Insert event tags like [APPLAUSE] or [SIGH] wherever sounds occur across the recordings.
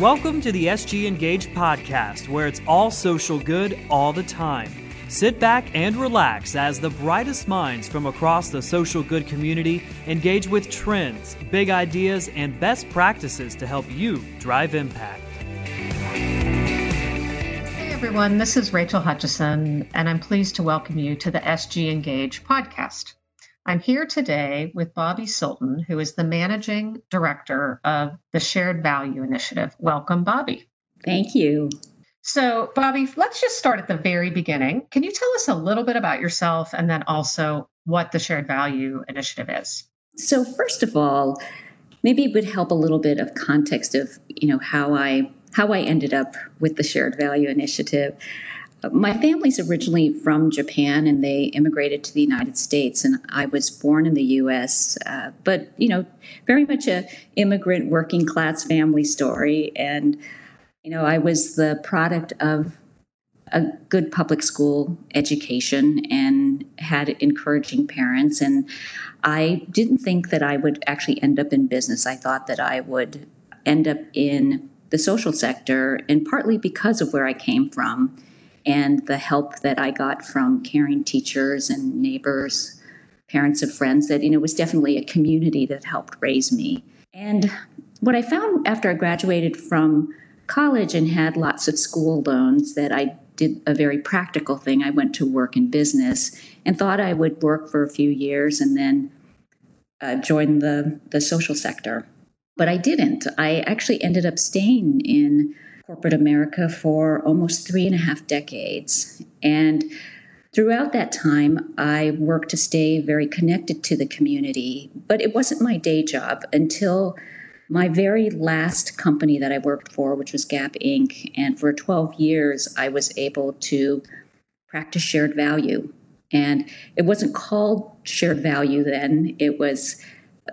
Welcome to the SG Engage podcast, where it's all social good all the time. Sit back and relax as the brightest minds from across the social good community engage with trends, big ideas, and best practices to help you drive impact. Hey everyone, this is Rachel Hutchisson, and I'm pleased to welcome you to the SG Engage podcast. I'm here today with Bobbi Silten, who is the managing director of the Shared Value Initiative. Welcome, Bobbi. Thank you. So, Bobbi, let's just start at the very beginning. Can you tell us a little bit about yourself and then also what the Shared Value Initiative is? So, first of all, maybe it would help a little bit of context of, you know, how I how I ended up with the Shared Value Initiative my family's originally from Japan and they immigrated to the United States and I was born in the US uh, but you know very much a immigrant working class family story and you know I was the product of a good public school education and had encouraging parents and I didn't think that I would actually end up in business. I thought that I would end up in the social sector and partly because of where I came from and the help that I got from caring teachers and neighbors, parents of friends, that, you know, was definitely a community that helped raise me. And what I found after I graduated from college and had lots of school loans that I did a very practical thing. I went to work in business and thought I would work for a few years and then uh, join the, the social sector. But I didn't. I actually ended up staying in corporate America for almost three and a half decades. And throughout that time, I worked to stay very connected to the community, but it wasn't my day job until my very last company that I worked for, which was Gap Inc. And for 12 years, I was able to practice shared value. And it wasn't called shared value then, it was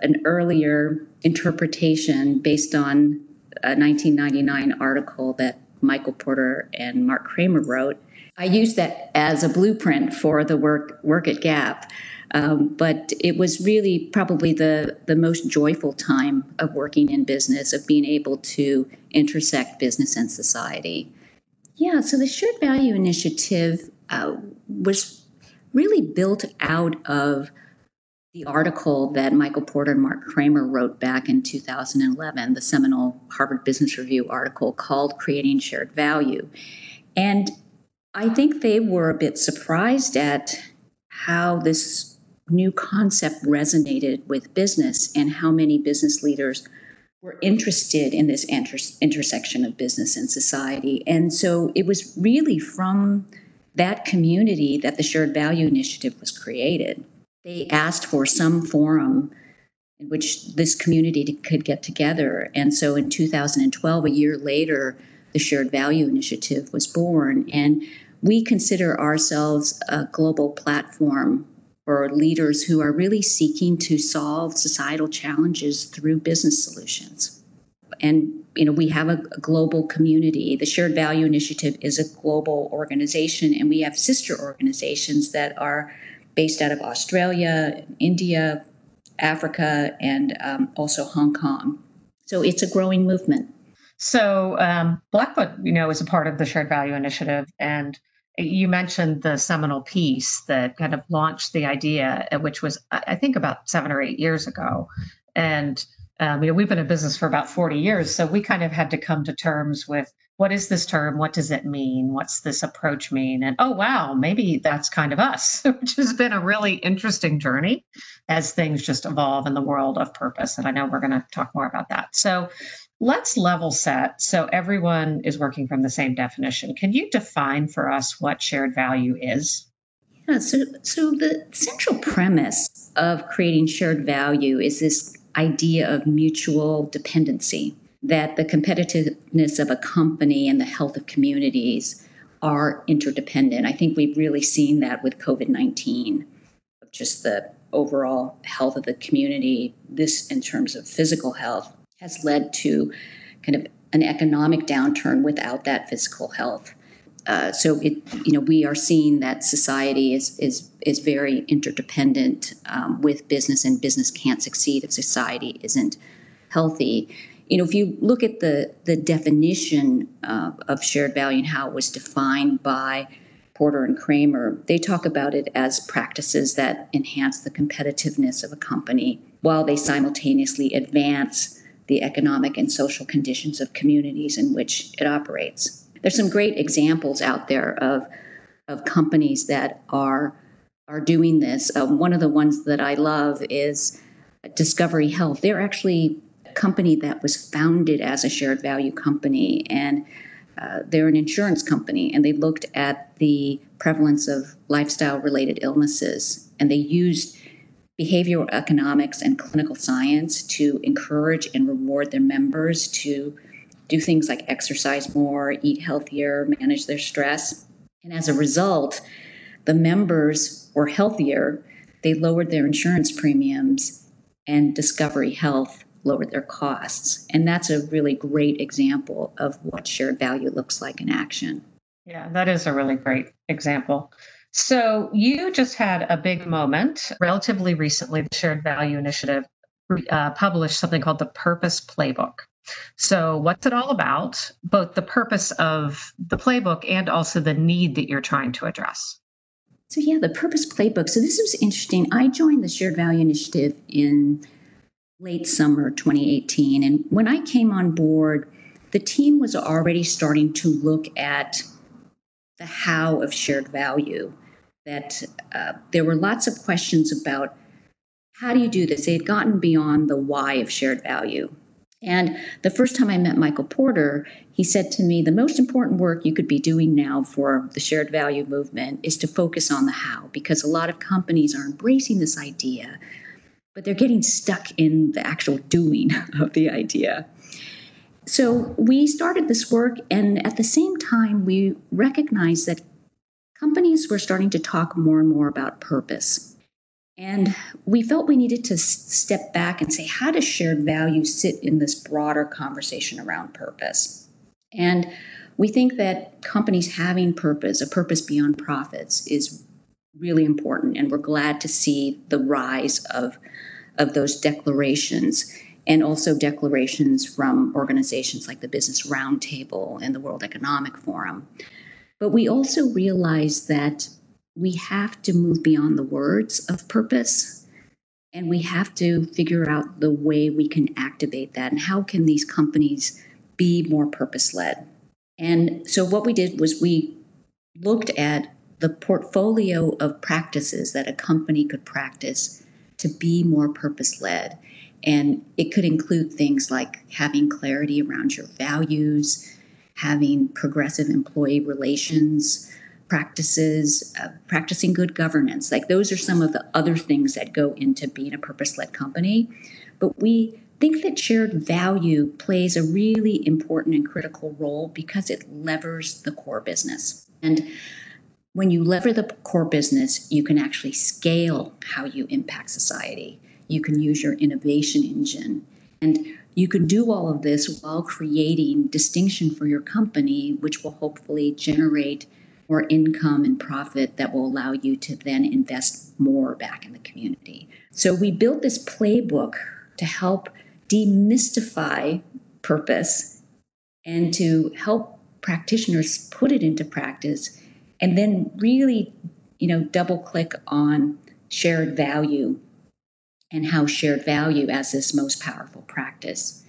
an earlier interpretation based on a 1999 article that Michael Porter and Mark Kramer wrote. I used that as a blueprint for the work work at Gap. Um, but it was really probably the, the most joyful time of working in business, of being able to intersect business and society. Yeah, so the Shared Value Initiative uh, was really built out of the article that Michael Porter and Mark Kramer wrote back in 2011, the seminal Harvard Business Review article called Creating Shared Value. And I think they were a bit surprised at how this new concept resonated with business and how many business leaders were interested in this inter- intersection of business and society. And so it was really from that community that the Shared Value Initiative was created they asked for some forum in which this community could get together. And so in 2012, a year later, the Shared Value Initiative was born. And we consider ourselves a global platform for leaders who are really seeking to solve societal challenges through business solutions. And you know, we have a, global community. The Shared Value Initiative is a global organization, and we have sister organizations that are based out of Australia, India, Africa, and um, also Hong Kong. So it's a growing movement. So um, Blackbaud, you know, is a part of the Shared Value Initiative, and you mentioned the seminal piece that kind of launched the idea, which was I think about seven or eight years ago, and um, you know we've been in business for about 40 years so we kind of had to come to terms with what is this term? What does it mean? What's this approach mean? And oh wow maybe that's kind of us [LAUGHS] which has been a really interesting journey as things just evolve in the world of purpose. And i know we're going to talk more about that. So let's level set. So everyone is working from the same definition. Can you define for us what shared value is? Yeah, so, so the central premise of creating shared value is this idea of mutual dependency, that the competitiveness of a company and the health of communities are interdependent. I think we've really seen that with COVID 19, just the overall health of the community. This, in terms of physical health, has led to kind of an economic downturn without that physical health. Uh, so it, you know, we are seeing that society is is is very interdependent um, with business, and business can't succeed if society isn't healthy. You know, if you look at the the definition uh, of shared value and how it was defined by Porter and Kramer, they talk about it as practices that enhance the competitiveness of a company while they simultaneously advance the economic and social conditions of communities in which it operates. There's some great examples out there of of companies that are are doing this. Uh, one of the ones that I love is Discovery Health. They're actually company that was founded as a shared value company, and uh, they're an insurance company, and they looked at the prevalence of lifestyle related illnesses, and they used behavioral economics and clinical science to encourage and reward their members to do things like exercise more, eat healthier, manage their stress. And as a result, the members were healthier, they lowered their insurance premiums, and Discovery Health lowered their costs. And that's a really great example of what shared value looks like in action. Yeah, that is a really great example. So you just had a big moment relatively recently. The Shared Value Initiative uh, published something called the Purpose Playbook. So, what's it all about? Both the purpose of the playbook and also the need that you're trying to address. So, yeah, the Purpose Playbook. So, this was interesting. I joined the Shared Value Initiative in late summer 2018. And when I came on board, the team was already starting to look at the how of shared value. That uh, there were lots of questions about how do you do this? They had gotten beyond the why of shared value. And the first time I met Michael Porter, he said to me, The most important work you could be doing now for the shared value movement is to focus on the how, because a lot of companies are embracing this idea, but they're getting stuck in the actual doing [LAUGHS] of the idea. So we started this work, and at the same time, we recognized that companies were starting to talk more and more about purpose. And we felt we needed to step back and say, how does shared value sit in this broader conversation around purpose? And we think that companies having purpose, a purpose beyond profits, is really important. And we're glad to see the rise of, of those declarations and also declarations from organizations like the Business Roundtable and the World Economic Forum. But we also realize that we have to move beyond the words of purpose and we have to figure out the way we can activate that and how can these companies be more purpose led and so what we did was we looked at the portfolio of practices that a company could practice to be more purpose led and it could include things like having clarity around your values having progressive employee relations practices, uh, practicing good governance. Like those are some of the other things that go into being a purpose led company. But we think that shared value plays a really important and critical role because it levers the core business. And when you lever the core business, you can actually scale how you impact society. You can use your innovation engine. And you can do all of this while creating distinction for your company, which will hopefully generate more income and profit that will allow you to then invest more back in the community. So we built this playbook to help demystify purpose and to help practitioners put it into practice and then really you know double click on shared value and how shared value as this most powerful practice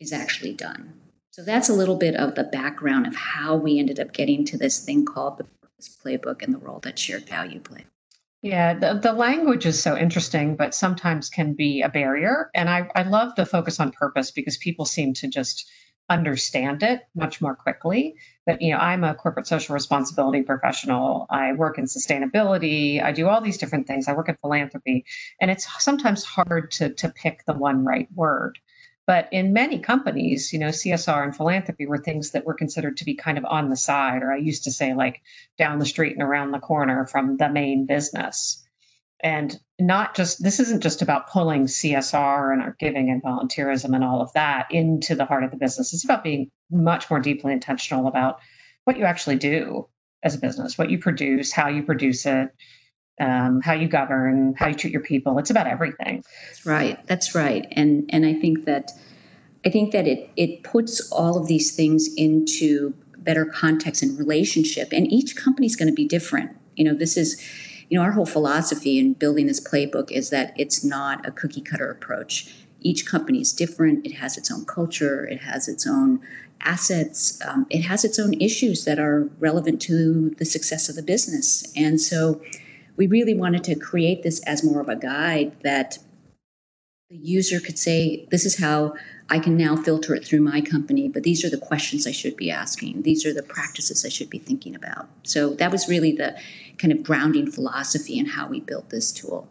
is actually done so that's a little bit of the background of how we ended up getting to this thing called the Purpose Playbook and the role that shared value plays. Yeah, the, the language is so interesting, but sometimes can be a barrier. And I, I love the focus on purpose because people seem to just understand it much more quickly. But you know, I'm a corporate social responsibility professional. I work in sustainability. I do all these different things. I work in philanthropy, and it's sometimes hard to to pick the one right word. But in many companies, you know, CSR and philanthropy were things that were considered to be kind of on the side, or I used to say like down the street and around the corner from the main business. And not just, this isn't just about pulling CSR and our giving and volunteerism and all of that into the heart of the business. It's about being much more deeply intentional about what you actually do as a business, what you produce, how you produce it, um, how you govern, how you treat your people. It's about everything. That's right. That's right. And and I think that I think that it it puts all of these things into better context and relationship. And each company is going to be different. You know, this is, you know, our whole philosophy in building this playbook is that it's not a cookie cutter approach. Each company is different. It has its own culture. It has its own assets. Um, it has its own issues that are relevant to the success of the business. And so we really wanted to create this as more of a guide that the user could say, this is how I can now filter it through my company, but these are the questions I should be asking. These are the practices I should be thinking about. So that was really the kind of grounding philosophy in how we built this tool.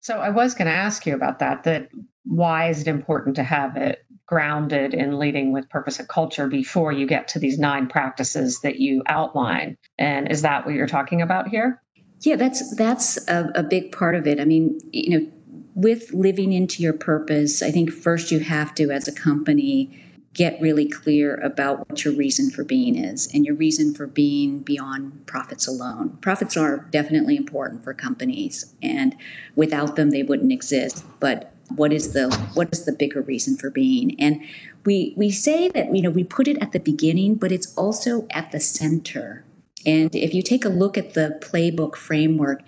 So I was going to ask you about that that why is it important to have it grounded in leading with purpose and culture before you get to these nine practices that you outline? And is that what you're talking about here? Yeah, that's that's a, a big part of it. I mean, you know, with living into your purpose, I think first you have to, as a company, get really clear about what your reason for being is and your reason for being beyond profits alone. Profits are definitely important for companies and without them they wouldn't exist. But what is the what is the bigger reason for being? And we we say that you know we put it at the beginning, but it's also at the center. And if you take a look at the playbook framework,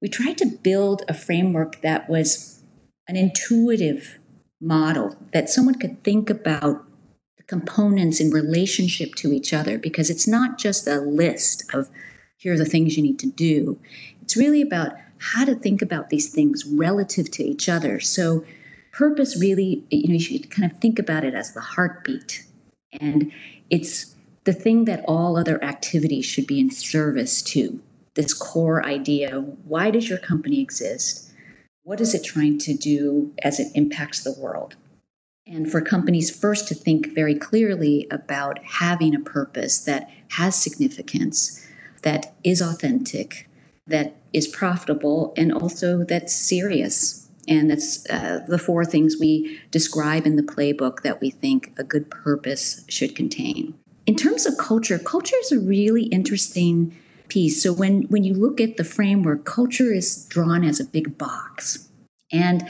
we tried to build a framework that was an intuitive model that someone could think about the components in relationship to each other because it's not just a list of here are the things you need to do. It's really about how to think about these things relative to each other. So purpose really, you know, you should kind of think about it as the heartbeat. And it's the thing that all other activities should be in service to this core idea why does your company exist? What is it trying to do as it impacts the world? And for companies first to think very clearly about having a purpose that has significance, that is authentic, that is profitable, and also that's serious. And that's uh, the four things we describe in the playbook that we think a good purpose should contain. In terms of culture, culture is a really interesting piece. So when when you look at the framework, culture is drawn as a big box. And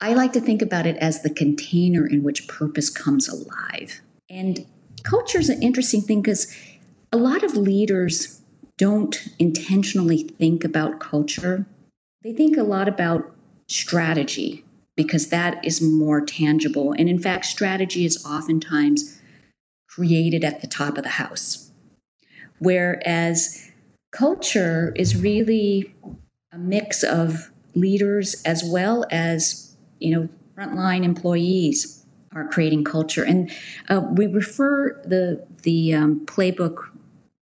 I like to think about it as the container in which purpose comes alive. And culture is an interesting thing because a lot of leaders don't intentionally think about culture. They think a lot about strategy because that is more tangible. And in fact, strategy is oftentimes created at the top of the house. Whereas culture is really a mix of leaders as well as, you know, frontline employees are creating culture. And uh, we refer the, the um, playbook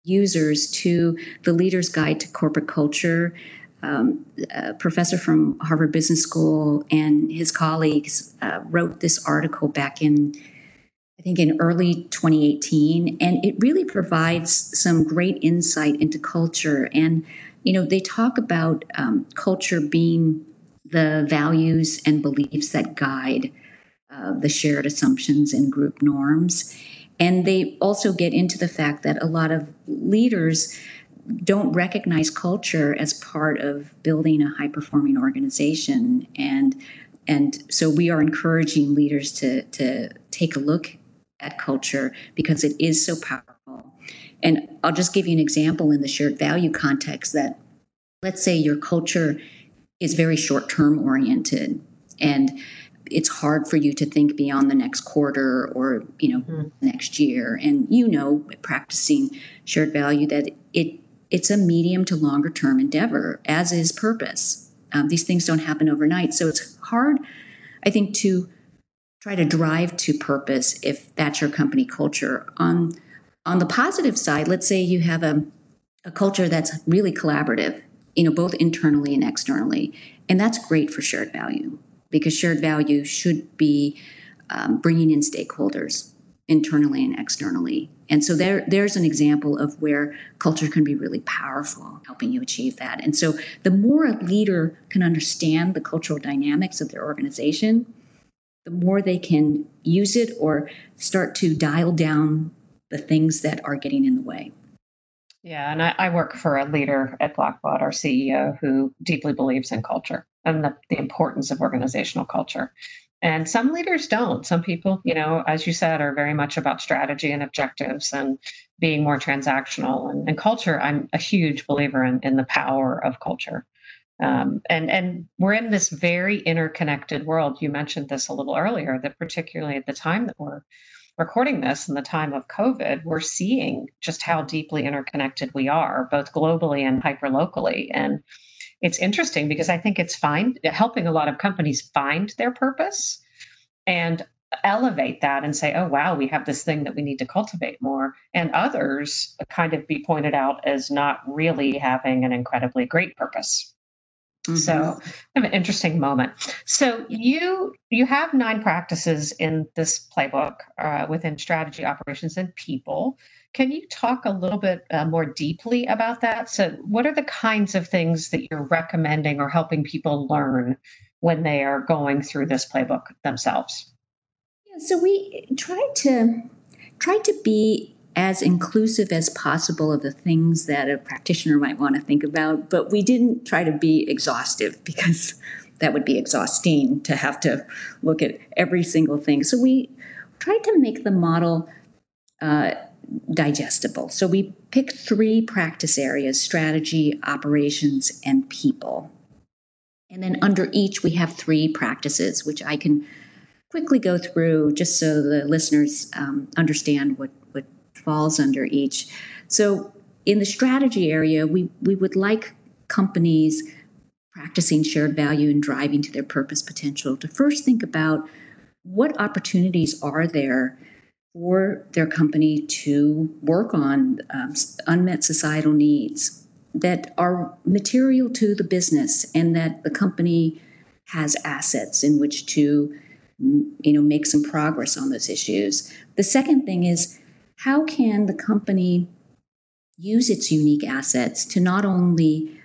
users to the Leader's Guide to Corporate Culture. Um, a professor from Harvard Business School and his colleagues uh, wrote this article back in I think in early 2018. And it really provides some great insight into culture. And, you know, they talk about um, culture being the values and beliefs that guide uh, the shared assumptions and group norms. And they also get into the fact that a lot of leaders don't recognize culture as part of building a high performing organization and and so we are encouraging leaders to to take a look at culture because it is so powerful. And I'll just give you an example in the shared value context that let's say your culture is very short term oriented and it's hard for you to think beyond the next quarter or you know mm. next year and you know practicing shared value that it it's a medium to longer term endeavor as is purpose um, these things don't happen overnight so it's hard i think to try to drive to purpose if that's your company culture. On on the positive side, let's say you have a, a culture that's really collaborative, you know, both internally and externally, and that's great for shared value because shared value should be um, bringing in stakeholders internally and externally. And so there, there's an example of where culture can be really powerful, helping you achieve that. And so the more a leader can understand the cultural dynamics of their organization, the more they can use it or start to dial down the things that are getting in the way. Yeah, and I, I work for a leader at Blackbaud, our CEO, who deeply believes in culture and the, the importance of organizational culture. And some leaders don't. Some people, you know, as you said, are very much about strategy and objectives and being more transactional. And, and culture, I'm a huge believer in, in the power of culture. Um, and and we're in this very interconnected world. You mentioned this a little earlier, that particularly at the time that we're recording this in the time of COVID, we're seeing just how deeply interconnected we are, both globally and hyper locally. And it's interesting because I think it's fine helping a lot of companies find their purpose and elevate that and say, oh, wow, we have this thing that we need to cultivate more. And others kind of be pointed out as not really having an incredibly great purpose. Mm-hmm. So, an interesting moment. So, you you have nine practices in this playbook uh, within strategy, operations, and people. Can you talk a little bit uh, more deeply about that? So, what are the kinds of things that you're recommending or helping people learn when they are going through this playbook themselves? Yeah, so we try to try to be as inclusive as possible of the things that a practitioner might want to think about, but we didn't try to be exhaustive because [LAUGHS] that would be exhausting to have to look at every single thing. So we tried to make the model uh, digestible. So we picked three practice areas strategy, operations, and people. And then under each, we have three practices, which I can quickly go through just so the listeners um, understand what, what falls under each. So in the strategy area, we, we would like companies practicing shared value and driving to their purpose potential to first think about what opportunities are there for their company to work on um, unmet societal needs that are material to the business and that the company has assets in which to you know make some progress on those issues the second thing is how can the company use its unique assets to not only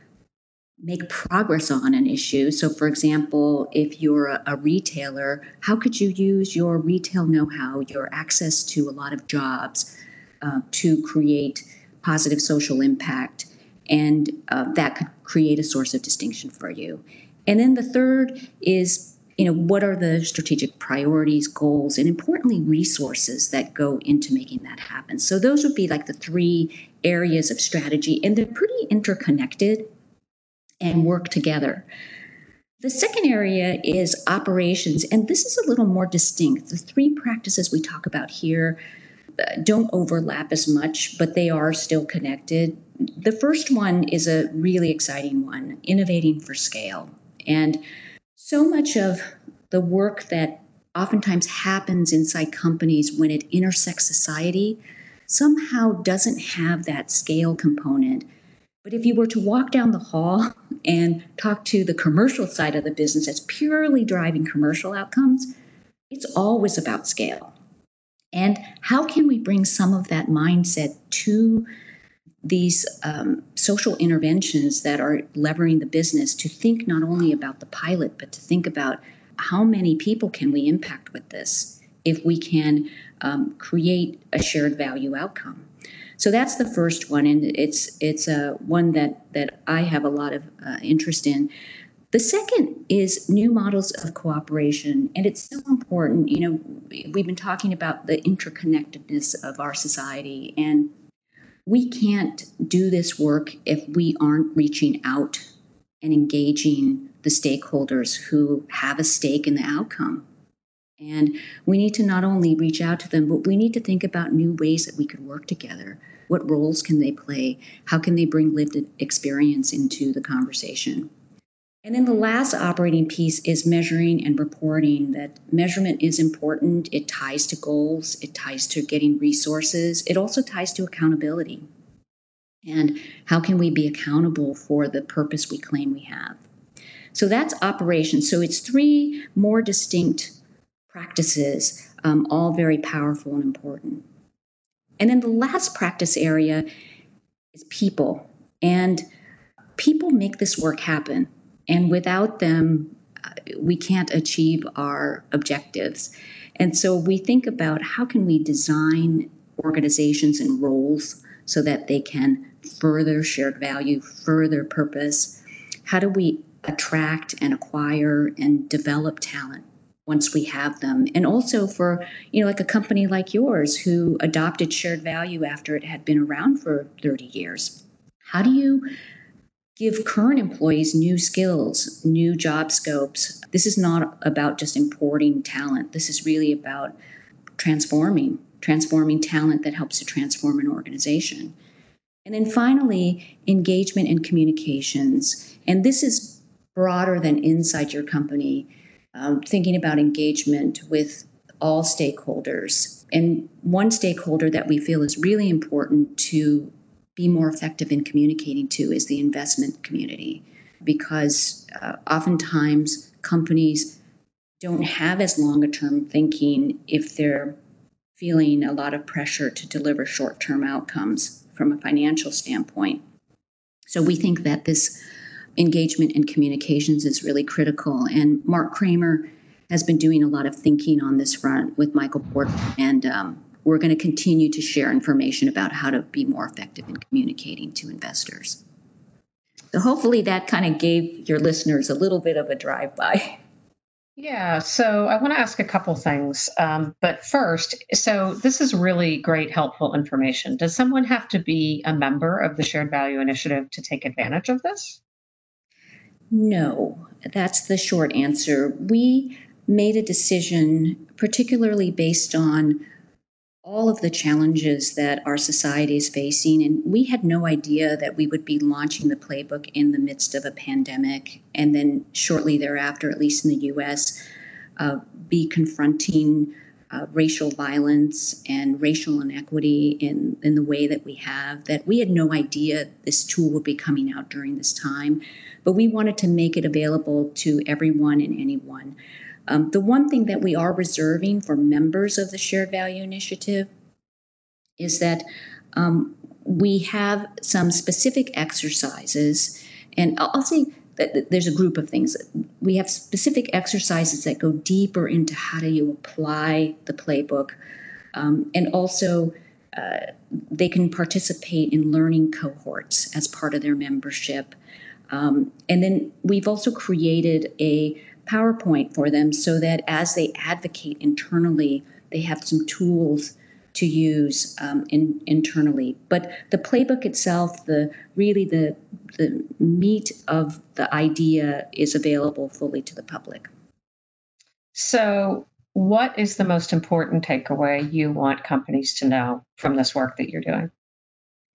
make progress on an issue. So, for example, if you're a, a, retailer, how could you use your retail know how, your access to a lot of jobs uh, to create positive social impact? And uh, that could create a source of distinction for you. And then the third is you know what are the strategic priorities goals and importantly resources that go into making that happen so those would be like the three areas of strategy and they're pretty interconnected and work together. The second area is operations, and this is a little more distinct. The three practices we talk about here uh, don't overlap as much, but they are still connected. The first one is a really exciting one innovating for scale. And so much of the work that oftentimes happens inside companies when it intersects society somehow doesn't have that scale component but if you were to walk down the hall and talk to the commercial side of the business that's purely driving commercial outcomes, it's always about scale. And how can we bring some of that mindset to these um, social interventions that are levering the business to think not only about the pilot, but to think about how many people can we impact with this if we can um, create a shared value outcome. So that's the first one, and it's it's a uh, one that that I have a lot of uh, interest in. The second is new models of cooperation, and it's so important. You know, we've been talking about the interconnectedness of our society, and we can't do this work if we aren't reaching out and engaging the stakeholders who have a stake in the outcome. And we need to not only reach out to them, but we need to think about new ways that we could work together. What roles can they play? How can they bring lived experience into the conversation? And then the last operating piece is measuring and reporting that measurement is important. It ties to goals, it ties to getting resources, it also ties to accountability. And how can we be accountable for the purpose we claim we have? So that's operations. So it's three more distinct practices, um, all very powerful and important. And then the last practice area is people. And people make this work happen. And without them, we can't achieve our objectives. And so we think about how can we design organizations and roles so that they can further shared value, further purpose? How do we attract and acquire and develop talent? once we have them and also for you know like a company like yours who adopted shared value after it had been around for 30 years how do you give current employees new skills new job scopes. This is not about just importing talent. This is really about transforming transforming talent that helps to transform an organization. And then finally engagement and communications. And this is broader than inside your company um, thinking about engagement with all stakeholders. And one stakeholder that we feel is really important to be more effective in communicating to is the investment community, because uh, oftentimes companies don't have as long a term thinking if they're feeling a lot of pressure to deliver short term outcomes from a financial standpoint. So we think that this engagement and communications is really critical. And Mark Kramer has been doing a lot of thinking on this front with Michael Porter, and um, we're going to continue to share information about how to be more effective in communicating to investors. So hopefully that kind of gave your listeners a little bit of a drive by. Yeah, so I want to ask a couple things. Um, but first, so this is really great, helpful information. Does someone have to be a member of the Shared Value Initiative to take advantage of this? No, that's the short answer. We made a decision, particularly based on all of the challenges that our society is facing. And we had no idea that we would be launching the playbook in the midst of a pandemic. And then shortly thereafter, at least in the US, uh, be confronting uh, racial violence and racial inequity in, in the way that we have, that we had no idea this tool would be coming out during this time. But we wanted to make it available to everyone and anyone. Um, the one thing that we are reserving for members of the Shared Value Initiative is that um, we have some specific exercises, and I'll, say that there's a group of things. We have specific exercises that go deeper into how do you apply the playbook, um, and also uh, they can participate in learning cohorts as part of their membership. Um, and then we've also created a PowerPoint for them so that as they advocate internally, they have some tools to use um, in, internally. But the playbook itself, the really the the meat of the idea is available fully to the public. So, what is the most important takeaway you want companies to know from this work that you're doing?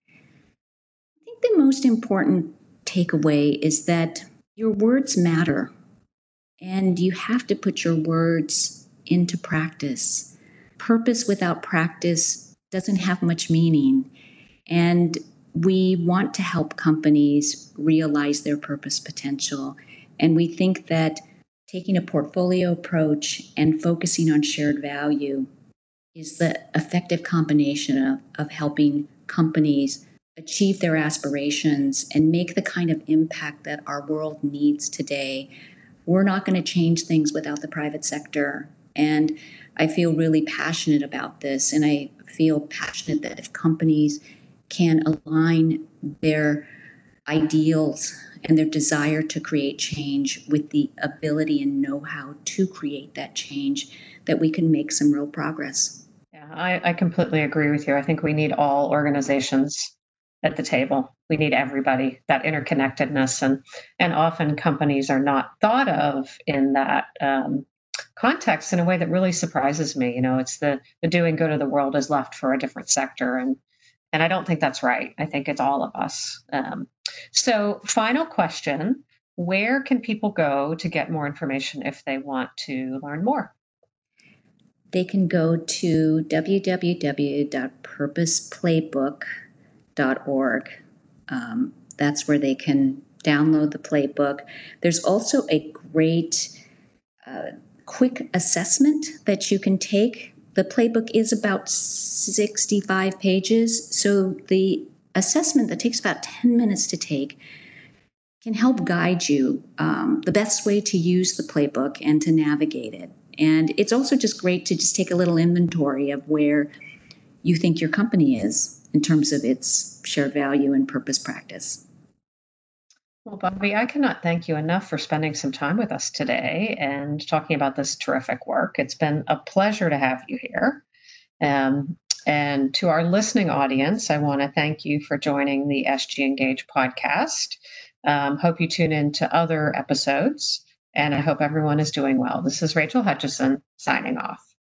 I think the most important takeaway is that your words matter, and you have to put your words into practice purpose without practice doesn't have much meaning. And we want to help companies realize their purpose potential. And we think that taking a portfolio approach and focusing on shared value is the effective combination of, of helping companies achieve their aspirations and make the kind of impact that our world needs today. We're not going to change things without the private sector. And I feel really passionate about this. And I feel passionate that if companies can align their ideals and their desire to create change with the ability and know how to create that change, that we can make some real progress. Yeah, I, I completely agree with you. I think we need all organizations at the table. We need everybody, that interconnectedness. And, and often companies are not thought of in that um, context in a way that really surprises me. You know, it's the the doing good of the world is left for a different sector, and and I don't think that's right. I think it's all of us. Um, so, final question: Where can people go to get more information if they want to learn more? They can go to www.purposeplaybook.org. Um, that's where they can download the playbook. There's also a great uh, quick assessment that you can take. The playbook is about 65 pages, so the assessment that takes about 10 minutes to take can help guide you um, the best way to use the playbook and to navigate it. And it's also just great to just take a little inventory of where you think your company is in terms of its shared value and purpose practice. Well, Bobbi, I cannot thank you enough for spending some time with us today and talking about this terrific work. It's been a pleasure to have you here. Um, and to our listening audience, I want to thank you for joining the SG Engage podcast. Um, hope you tune in to other episodes, and I hope everyone is doing well. This is Rachel Hutchisson signing off.